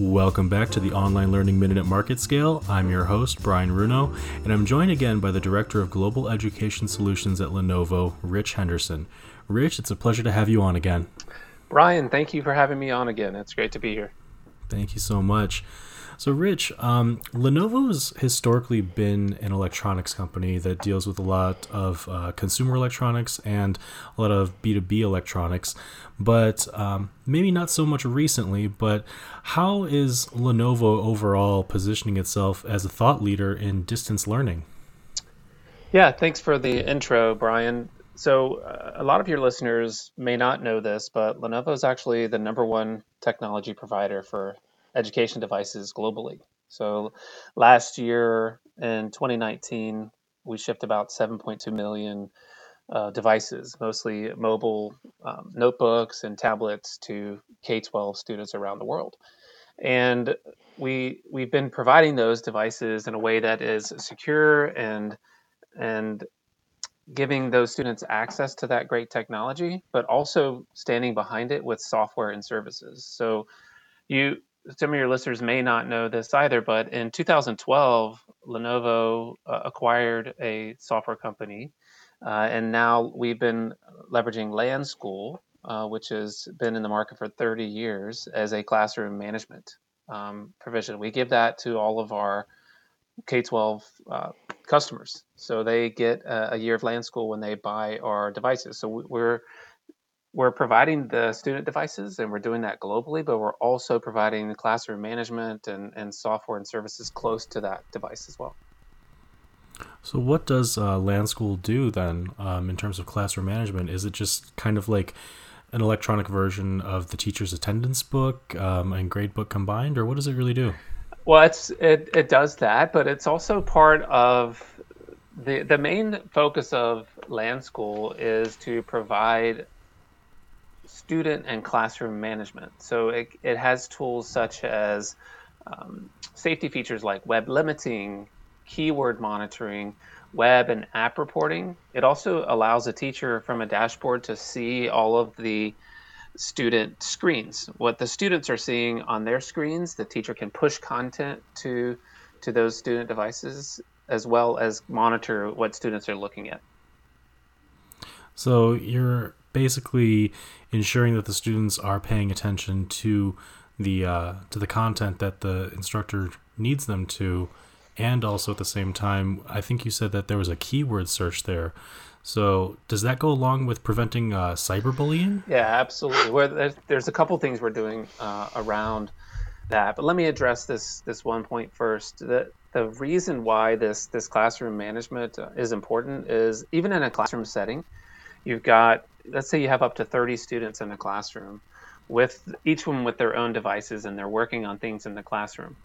Welcome back to the Online Learning Minute at MarketScale. I'm your host, Brian Runo, and I'm joined again by the Director of Global Education Solutions at Lenovo, Rich Henderson. Rich, it's a pleasure to have you on again. Brian, thank you for having me on again. It's great to be here. Thank you so much. So, Rich, um, Lenovo's historically been an electronics company that deals with a lot of uh, consumer electronics and a lot of B2B electronics, but um, maybe not so much recently. But how is Lenovo overall positioning itself as a thought leader in distance learning? Yeah, thanks for the intro, Brian. So, uh, a lot of your listeners may not know this, but Lenovo is actually the number one technology provider for education devices globally. So last year in 2019, we shipped about 7.2 million uh, devices, mostly mobile um, notebooks and tablets to K-12 students around the world. And we we've been providing those devices in a way that is secure and and giving those students access to that great technology, but also standing behind it with software and services. So you some of your listeners may not know this either, but in 2012, Lenovo uh, acquired a software company, uh, and now we've been leveraging LanSchool, uh, which has been in the market for 30 years as a classroom management um, provision. We give that to all of our K-12 uh, customers, so they get a, a year of LanSchool when they buy our devices. So we're we're providing the student devices and we're doing that globally, but we're also providing the classroom management and, and software and services close to that device as well. So, what does uh, LanSchool do then um, in terms of classroom management? Is it just kind of like an electronic version of the teacher's attendance book um, and grade book combined, or what does it really do? Well, it's it, it does that, but it's also part of the the main focus of LanSchool is to provide student and classroom management. So it, it has tools such as um, safety features like web limiting, keyword monitoring, web and app reporting. It also allows a teacher from a dashboard to see all of the student screens. What the students are seeing on their screens, the teacher can push content to to those student devices as well as monitor what students are looking at. So you're basically ensuring that the students are paying attention to the uh, to the content that the instructor needs them to, and also at the same time, I think you said that there was a keyword search there. So does that go along with preventing uh, cyberbullying? Yeah, absolutely. Well, there's, a couple things we're doing uh, around that, but let me address this this one point first. The the reason why this this classroom management uh, is important is even in a classroom setting, you've got let's say you have up to 30 students in a classroom with each one with their own devices and they're working on things in the classroom.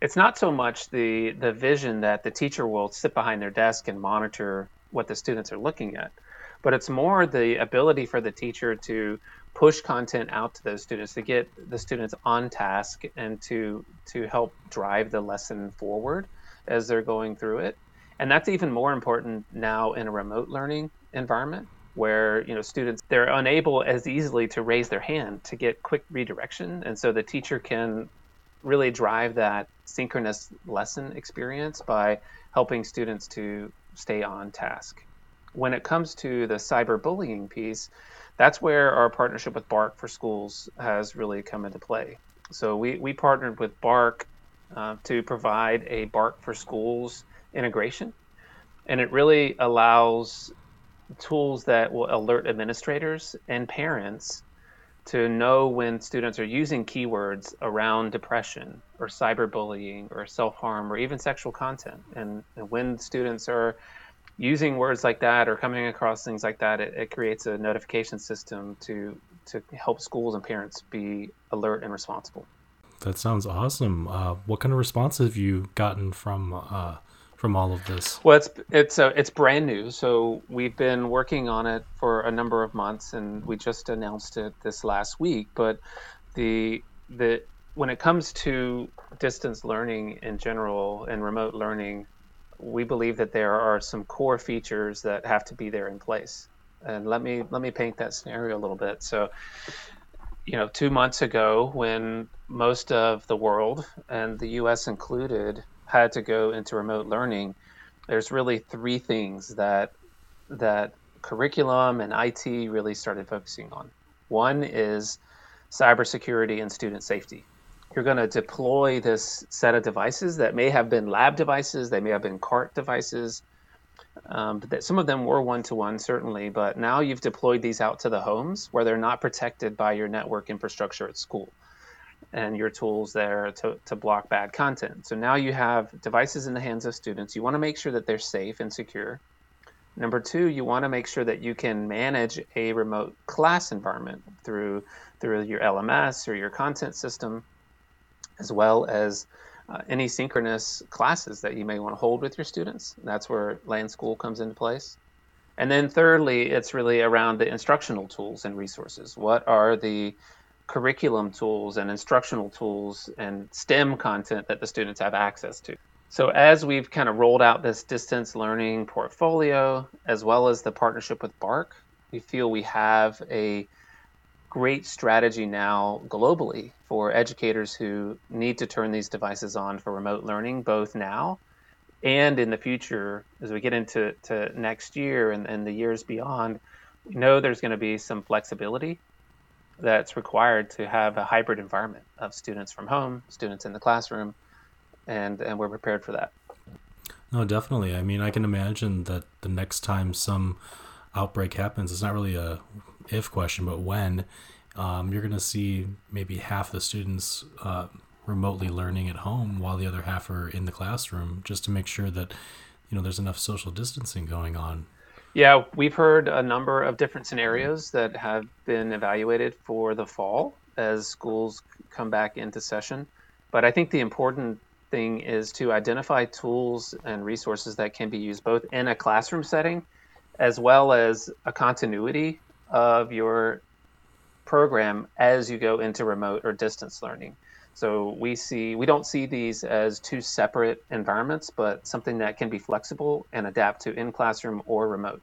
It's not so much the the vision that the teacher will sit behind their desk and monitor what the students are looking at but it's more the ability for the teacher to push content out to those students to get the students on task and to to help drive the lesson forward as they're going through it. And that's even more important now in a remote learning environment where you know students they're unable as easily to raise their hand to get quick redirection. And so the teacher can really drive that synchronous lesson experience by helping students to stay on task. When it comes to the cyberbullying piece that's where our partnership with Bark for schools has really come into play. So we, we partnered with Bark uh, to provide a Bark for schools integration. And it really allows tools that will alert administrators and parents to know when students are using keywords around depression or cyberbullying or self-harm or even sexual content. And, and, when students are using words like that or coming across things like that it, it creates a notification system to to help schools and parents be alert and responsible. That sounds awesome. Uh, what kind of response have you gotten from uh, from all of this? Well, it's it's uh, it's brand new, so we've been working on it for a number of months, and we just announced it this last week. But the the when it comes to distance learning in general and remote learning, we believe that there are some core features that have to be there in place. And let me let me paint that scenario a little bit. So you know, two months ago when most of the world and the US included had to go into remote learning, there's really three things that that curriculum and IT really started focusing on. One is cybersecurity and student safety. You're going to deploy this set of devices that may have been lab devices, they may have been cart devices, um, but that some of them were one to one, certainly. But now you've deployed these out to the homes where they're not protected by your network infrastructure at school and your tools there to, to block bad content. So now you have devices in the hands of students. You want to make sure that they're safe and secure. Number two, you want to make sure that you can manage a remote class environment through through your LMS or your content system, as well as uh, any synchronous classes that you may want to hold with your students. That's where LanSchool comes into place. And then thirdly, it's really around the instructional tools and resources. What are the curriculum tools and instructional tools and STEM content that the students have access to? So as we've kind of rolled out this distance learning portfolio, as well as the partnership with Bark, we feel we have a great strategy now globally for educators who need to turn these devices on for remote learning, both now and in the future as we get into to next year and, and the years beyond. We know there's going to be some flexibility that's required to have a hybrid environment of students from home, students in the classroom, and, and we're prepared for that. No, definitely. I mean, I can imagine that the next time some outbreak happens, it's not really a if question, but when, um, you're going to see maybe half the students uh, remotely learning at home while the other half are in the classroom, just to make sure that you know there's enough social distancing going on. Yeah, we've heard a number of different scenarios that have been evaluated for the fall as schools come back into session. But I think the important thing is to identify tools and resources that can be used both in a classroom setting as well as a continuity of your program as you go into remote or distance learning. So we see we don't see these as two separate environments, but something that can be flexible and adapt to in classroom or remote.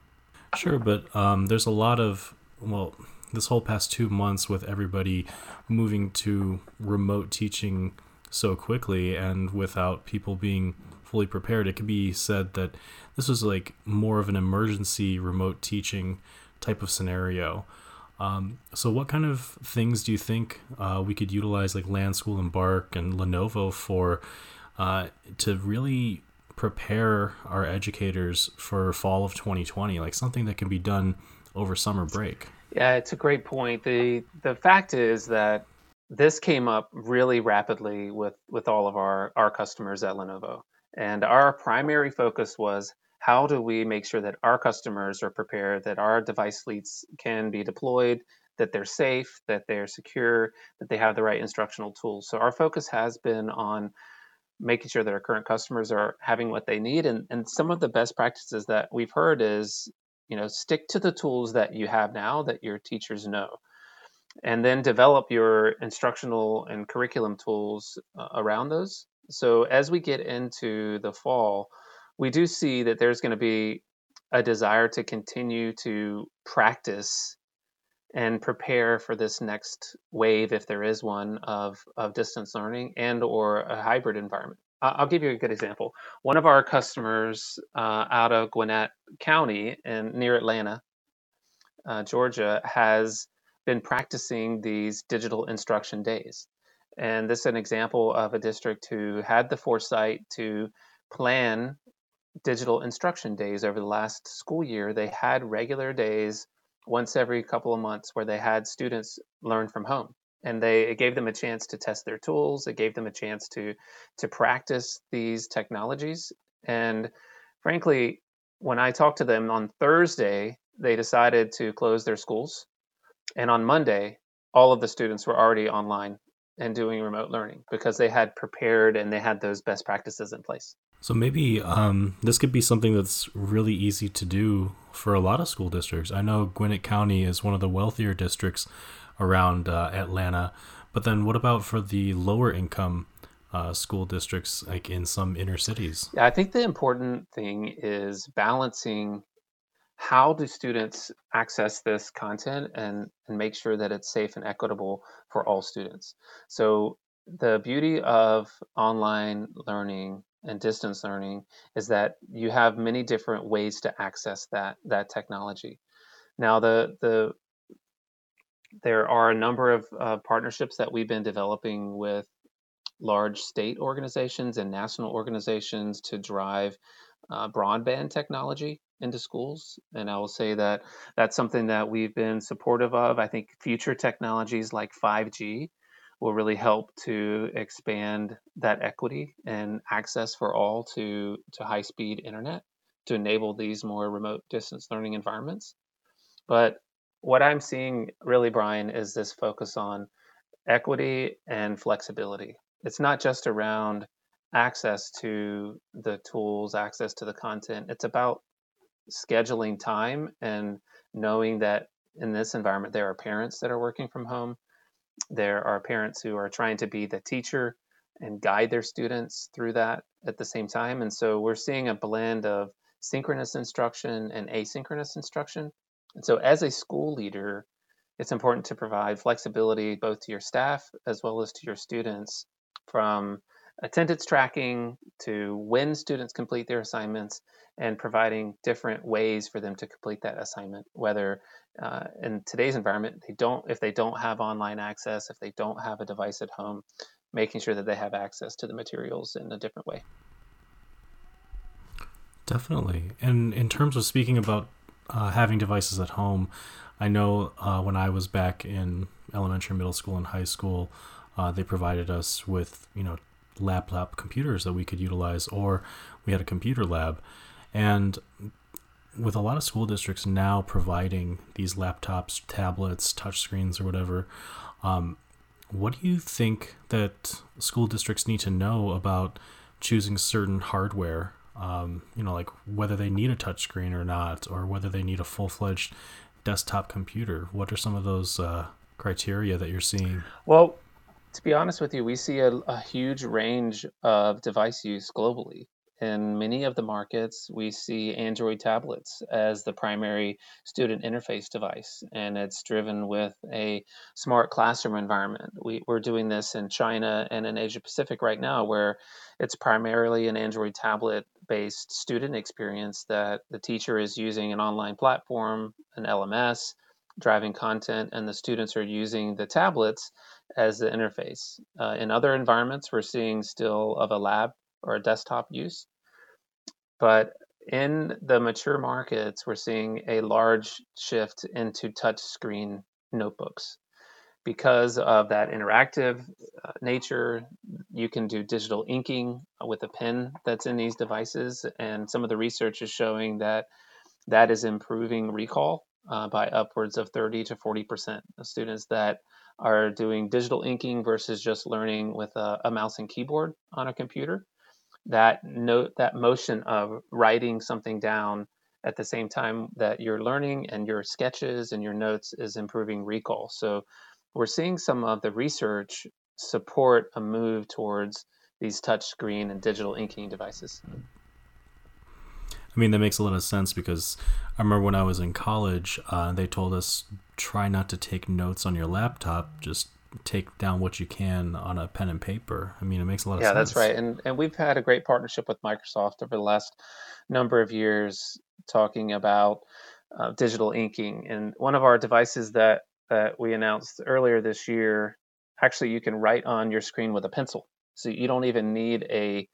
Sure, but um, there's a lot of well, this whole past two months with everybody moving to remote teaching so quickly and without people being fully prepared, it could be said that this was like more of an emergency remote teaching type of scenario. Um, so, what kind of things do you think uh, we could utilize, like LanSchool and Bark and Lenovo, for uh, to really prepare our educators for fall of 2020? Like something that can be done over summer break. Yeah, it's a great point. the The fact is that this came up really rapidly with with all of our our customers at Lenovo, and our primary focus was how do we make sure that our customers are prepared, that our device fleets can be deployed, that they're safe, that they're secure, that they have the right instructional tools. So our focus has been on making sure that our current customers are having what they need. And, and some of the best practices that we've heard is, you know, stick to the tools that you have now that your teachers know. And then develop your instructional and curriculum tools uh, around those. So as we get into the fall, we do see that there's going to be a desire to continue to practice and prepare for this next wave if there is one of, of distance learning and or a hybrid environment. I'll give you a good example. One of our customers uh, out of gwinnett county and near atlanta uh, georgia has been practicing these digital instruction days. And this is an example of a district who had the foresight to plan digital instruction days over the last school year. They had regular days once every couple of months where they had students learn from home. And they it gave them a chance to test their tools. It gave them a chance to to practice these technologies. And frankly, when I talked to them on Thursday, they decided to close their schools. And on Monday, all of the students were already online and doing remote learning because they had prepared and they had those best practices in place. So maybe um, this could be something that's really easy to do for a lot of school districts. I know Gwinnett County is one of the wealthier districts around uh, Atlanta, but then what about for the lower income uh, school districts, like in some inner cities? Yeah, I think the important thing is balancing how do students access this content and, and make sure that it's safe and equitable for all students? So the beauty of online learning and distance learning is that you have many different ways to access that that technology. Now the the there are a number of uh, partnerships that we've been developing with large state organizations and national organizations to drive uh, broadband technology into schools. And I will say that that's something that we've been supportive of. I think future technologies like 5G will really help to expand that equity and access for all to, to high speed internet to enable these more remote distance learning environments. But what I'm seeing really, Brian, is this focus on equity and flexibility. It's not just around access to the tools, access to the content. It's about scheduling time and knowing that in this environment there are parents that are working from home there are parents who are trying to be the teacher and guide their students through that at the same time. And so we're seeing a blend of synchronous instruction and asynchronous instruction. And so as a school leader it's important to provide flexibility both to your staff as well as to your students from attendance tracking to when students complete their assignments and providing different ways for them to complete that assignment whether uh, in today's environment they don't if they don't have online access if they don't have a device at home making sure that they have access to the materials in a different way. Definitely. And in terms of speaking about uh, having devices at home i know uh, when i was back in elementary middle school and high school uh, they provided us with you know laptop computers that we could utilize, or we had a computer lab. And with a lot of school districts now providing these laptops, tablets, touchscreens, or whatever, um, what do you think that school districts need to know about choosing certain hardware? Um, you know, like whether they need a touchscreen or not, or whether they need a full fledged desktop computer. What are some of those uh, criteria that you're seeing? Well, to be honest with you, we see a, a huge range of device use globally. In many of the markets, we see Android tablets as the primary student interface device, and it's driven with a smart classroom environment. We, we're doing this in China and in Asia Pacific right now, where it's primarily an Android tablet based student experience that the teacher is using an online platform, an LMS, driving content, and the students are using the tablets as the interface. Uh, in other environments, we're seeing still of a lab or a desktop use. But in the mature markets, we're seeing a large shift into touchscreen notebooks. Because of that interactive uh, nature, you can do digital inking with a pen that's in these devices. And some of the research is showing that that is improving recall uh, by upwards of 30 to 40% of students that are doing digital inking versus just learning with a, a mouse and keyboard on a computer. That note, that motion of writing something down at the same time that you're learning and your sketches and your notes is improving recall. So we're seeing some of the research support a move towards these touch screen and digital inking devices. I mean, that makes a lot of sense because I remember when I was in college, uh, they told us try not to take notes on your laptop, just take down what you can on a pen and paper. I mean, it makes a lot of sense. Yeah, that's right. And and we've had a great partnership with Microsoft over the last number of years, talking about uh, digital inking. And one of our devices that that we announced earlier this year, actually, you can write on your screen with a pencil, so you don't even need a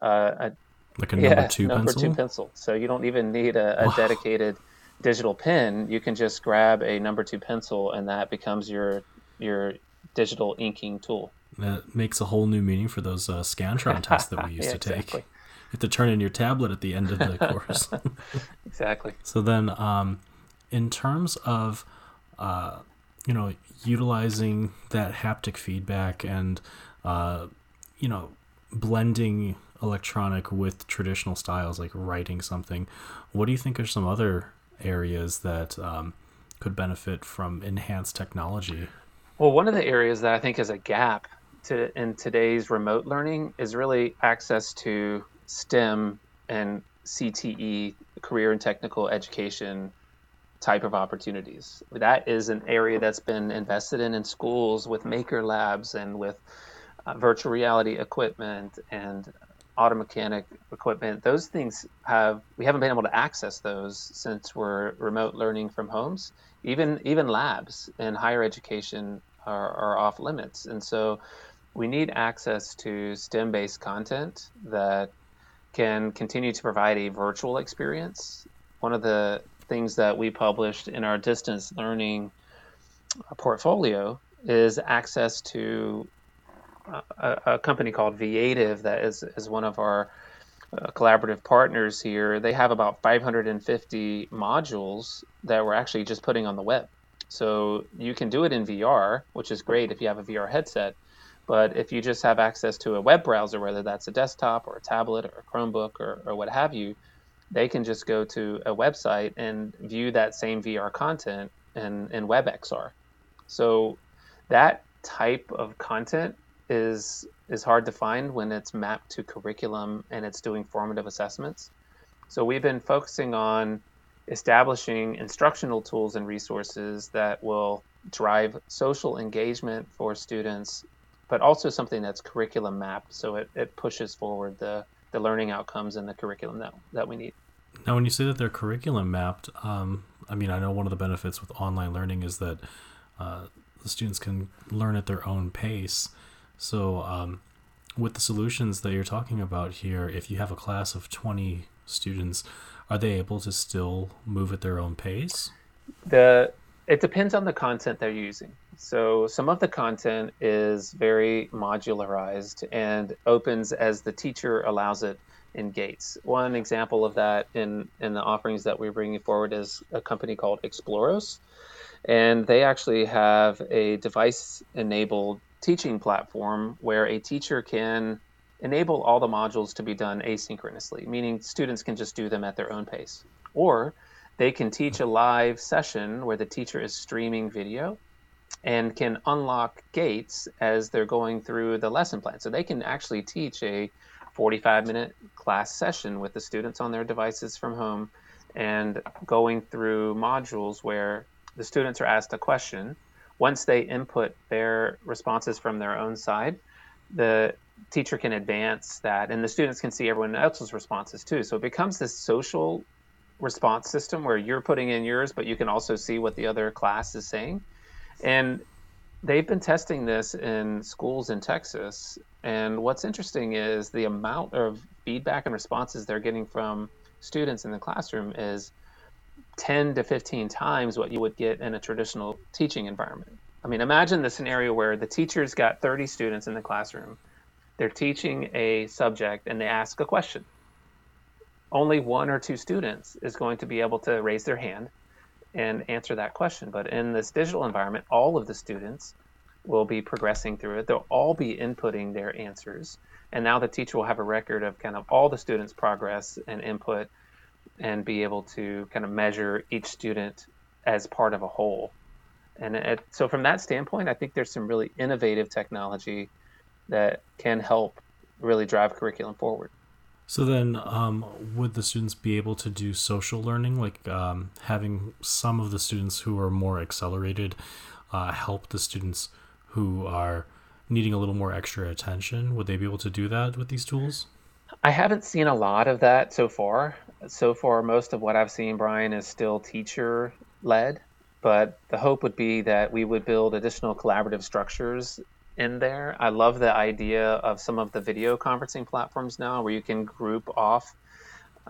uh, a like a number yeah, two number pencil. two pencil. So you don't even need a, a wow. dedicated digital pen. You can just grab a number two pencil, and that becomes your your digital inking tool. That makes a whole new meaning for those uh, Scantron tests that we used yeah, to take. Exactly. You have to turn in your tablet at the end of the course. exactly. So then, um, in terms of, uh, you know, utilizing that haptic feedback and, uh, you know, blending electronic with traditional styles like writing something. What do you think are some other areas that um, could benefit from enhanced technology? Well, one of the areas that I think is a gap to, in today's remote learning is really access to STEM and CTE, career and technical education type of opportunities. That is an area that's been invested in in schools with maker labs and with uh, virtual reality equipment and auto mechanic equipment. Those things have we haven't been able to access those since we're remote learning from homes. Even even labs in higher education are, are off limits, and so we need access to STEM-based content that can continue to provide a virtual experience. One of the things that we published in our distance learning portfolio is access to a, a company called Veative that is, is one of our uh, collaborative partners here. They have about 550 modules that we're actually just putting on the web. So you can do it in VR, which is great if you have a VR headset. But if you just have access to a web browser, whether that's a desktop or a tablet or a Chromebook or, or what have you, they can just go to a website and view that same VR content in, in WebXR. So that type of content is is hard to find when it's mapped to curriculum and it's doing formative assessments. So we've been focusing on establishing instructional tools and resources that will drive social engagement for students but also something that's curriculum mapped so it, it pushes forward the, the learning outcomes and the curriculum that, that we need. Now, when you say that they're curriculum mapped, um, I mean, I know one of the benefits with online learning is that uh, the students can learn at their own pace. So, um, with the solutions that you're talking about here, if you have a class of 20 students, are they able to still move at their own pace? The it depends on the content they're using. So some of the content is very modularized and opens as the teacher allows it in gates. One example of that in, in the offerings that we're bringing forward is a company called Exploros. And they actually have a device enabled teaching platform where a teacher can enable all the modules to be done asynchronously, meaning students can just do them at their own pace. Or they can teach a live session where the teacher is streaming video and can unlock gates as they're going through the lesson plan. So they can actually teach a 45 minute class session with the students on their devices from home and going through modules where the students are asked a question. Once they input their responses from their own side, the teacher can advance that and the students can see everyone else's responses too. So it becomes this social response system where you're putting in yours, but you can also see what the other class is saying. And they've been testing this in schools in Texas. And what's interesting is the amount of feedback and responses they're getting from students in the classroom is 10 to 15 times what you would get in a traditional teaching environment. I mean, imagine the scenario where the teacher's got 30 students in the classroom. They're teaching a subject and they ask a question. Only one or two students is going to be able to raise their hand and answer that question. But in this digital environment, all of the students will be progressing through it. They'll all be inputting their answers. And now the teacher will have a record of kind of all the students' progress and input and be able to kind of measure each student as part of a whole. And it, so, from that standpoint, I think there's some really innovative technology that can help really drive curriculum forward. So then, um, would the students be able to do social learning, like um, having some of the students who are more accelerated uh, help the students who are needing a little more extra attention? Would they be able to do that with these tools? I haven't seen a lot of that so far. So far, most of what I've seen, Brian, is still teacher led. But the hope would be that we would build additional collaborative structures in there. I love the idea of some of the video conferencing platforms now where you can group off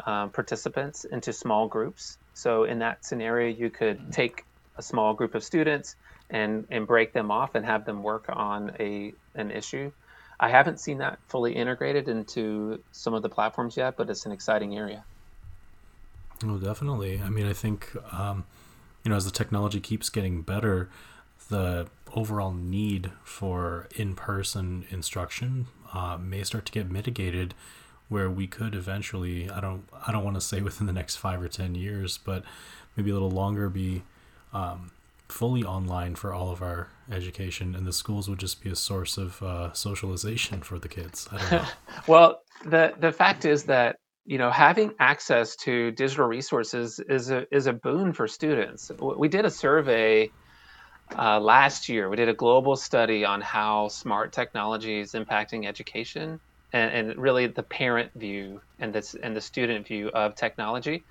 um, participants into small groups. So in that scenario, you could take a small group of students and, and break them off and have them work on a an issue. I haven't seen that fully integrated into some of the platforms yet, but it's an exciting area. Oh, definitely. I mean, I think um, you know as the technology keeps getting better, the overall need for in-person instruction uh, may start to get mitigated where we could eventually i don't i don't want to say within the next five or ten years but maybe a little longer be um, fully online for all of our education and the schools would just be a source of uh, socialization for the kids well the the fact is that you know, having access to digital resources is a is a boon for students. We did a survey uh, last year. We did a global study on how smart technology is impacting education, and, and really the parent view and this and the student view of technology.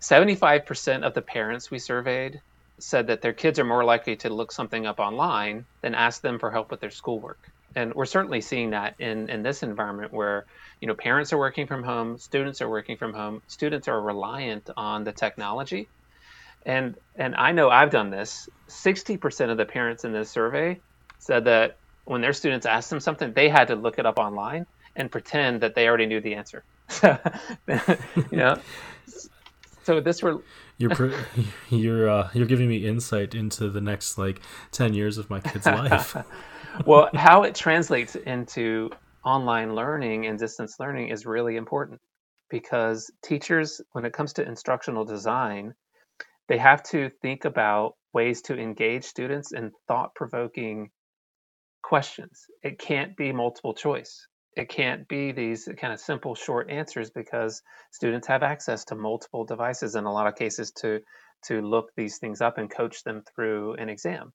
Seventy-five percent of the parents we surveyed said that their kids are more likely to look something up online than ask them for help with their schoolwork and we're certainly seeing that in in this environment where you know parents are working from home students are working from home students are reliant on the technology. And and i know i've done this. 60% of the parents in this survey said that when their students asked them something they had to look it up online and pretend that they already knew the answer. So you know? So this were you're you're uh, you're giving me insight into the next like 10 years of my kid's life well, how it translates into online learning and distance learning is really important because teachers, when it comes to instructional design, they have to think about ways to engage students in thought provoking questions. It can't be multiple choice. It can't be these kind of simple short answers because students have access to multiple devices in a lot of cases to to look these things up and coach them through an exam.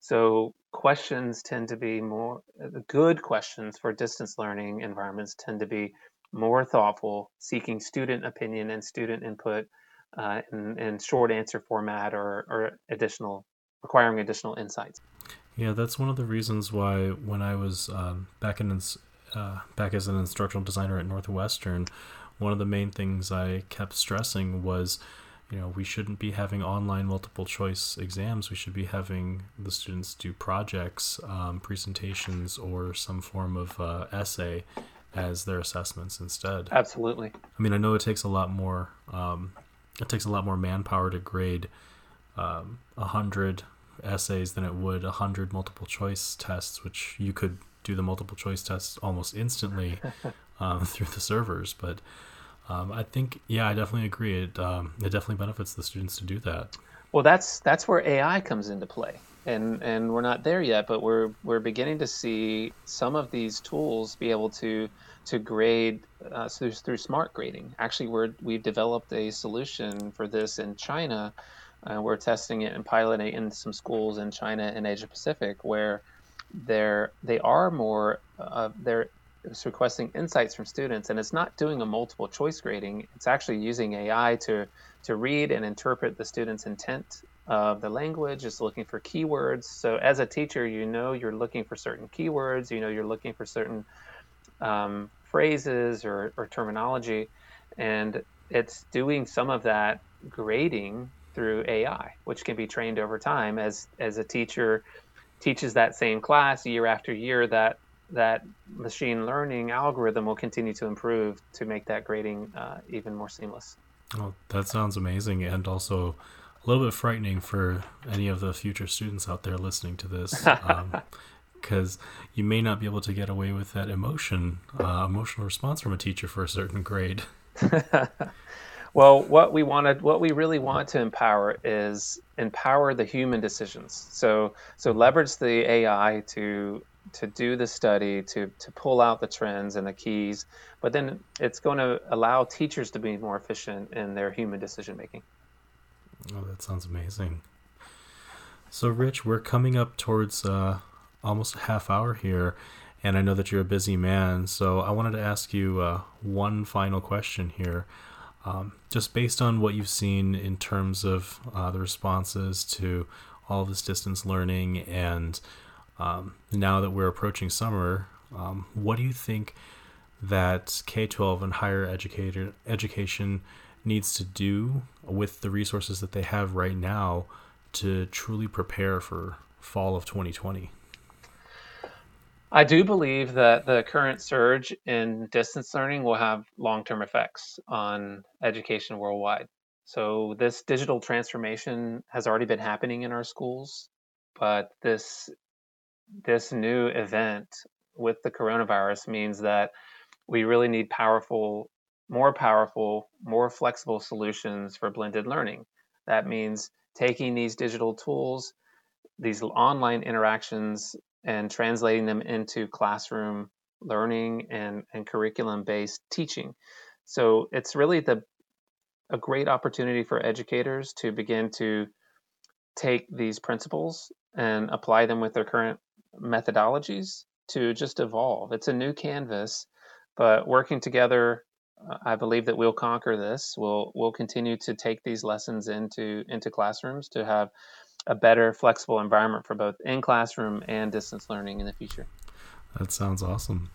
So questions tend to be more uh, good questions for distance learning environments tend to be more thoughtful, seeking student opinion and student input uh, in, in, short answer format or, or additional requiring additional insights. Yeah, that's one of the reasons why when I was um, back in uh, back as an instructional designer at Northwestern, one of the main things I kept stressing was you know we shouldn't be having online multiple choice exams. We should be having the students do projects um, presentations or some form of uh, essay as their assessments instead. Absolutely. I mean i know it takes a lot more um, it takes a lot more manpower to grade um, a um, hundred essays than it would a hundred multiple choice tests which you could do the multiple choice tests almost instantly um, through the servers but um, I think, yeah, I definitely agree. It um, it definitely benefits the students to do that. Well, that's that's where AI comes into play, and and we're not there yet, but we're we're beginning to see some of these tools be able to to grade uh, through, through smart grading. Actually, we're we've developed a solution for this in China. Uh, we're testing it and piloting it in some schools in China and Asia Pacific where they're they are more uh, they're it's requesting insights from students and it's not doing a multiple choice grading. It's actually using ai to to read and interpret the student's intent of the language it's looking for keywords. So as a teacher you know you're looking for certain keywords you know you're looking for certain um, phrases or, or terminology and it's doing some of that grading through ai which can be trained over time. As as a teacher teaches that same class year after year that that machine learning algorithm will continue to improve to make that grading uh, even more seamless. Oh, that sounds amazing, and also a little bit frightening for any of the future students out there listening to this, because um, you may not be able to get away with that emotion, uh, emotional response from a teacher for a certain grade. well, what we wanted, what we really want to empower is empower the human decisions. So, so leverage the AI to to do the study to to pull out the trends and the keys but then it's going to allow teachers to be more efficient in their human decision making. Oh that sounds amazing. So rich we're coming up towards uh, almost a half hour here and i know that you're a busy man so i wanted to ask you uh, one final question here. Um, just based on what you've seen in terms of uh, the responses to all this distance learning and um, now that we're approaching summer, um, what do you think that K 12 and higher educator, education needs to do with the resources that they have right now to truly prepare for fall of 2020? I do believe that the current surge in distance learning will have long term effects on education worldwide. So, this digital transformation has already been happening in our schools, but this this new event with the coronavirus means that we really need powerful, more powerful, more flexible solutions for blended learning. That means taking these digital tools, these online interactions, and translating them into classroom learning and, and curriculum based teaching. so it's really the a great opportunity for educators to begin to take these principles and apply them with their current methodologies to just evolve. It's a new canvas, but working together, uh, I believe that we'll conquer this. We'll we'll continue to take these lessons into into classrooms to have a better flexible environment for both in classroom and distance learning in the future. That sounds awesome.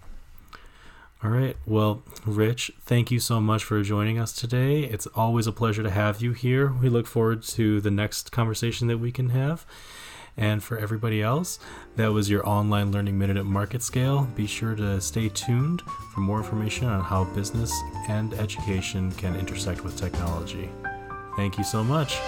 All right. Well, Rich, thank you so much for joining us today. It's always a pleasure to have you here. We look forward to the next conversation that we can have. And for everybody else, that was your online learning minute at MarketScale. Be sure to stay tuned for more information on how business and education can intersect with technology. Thank you so much.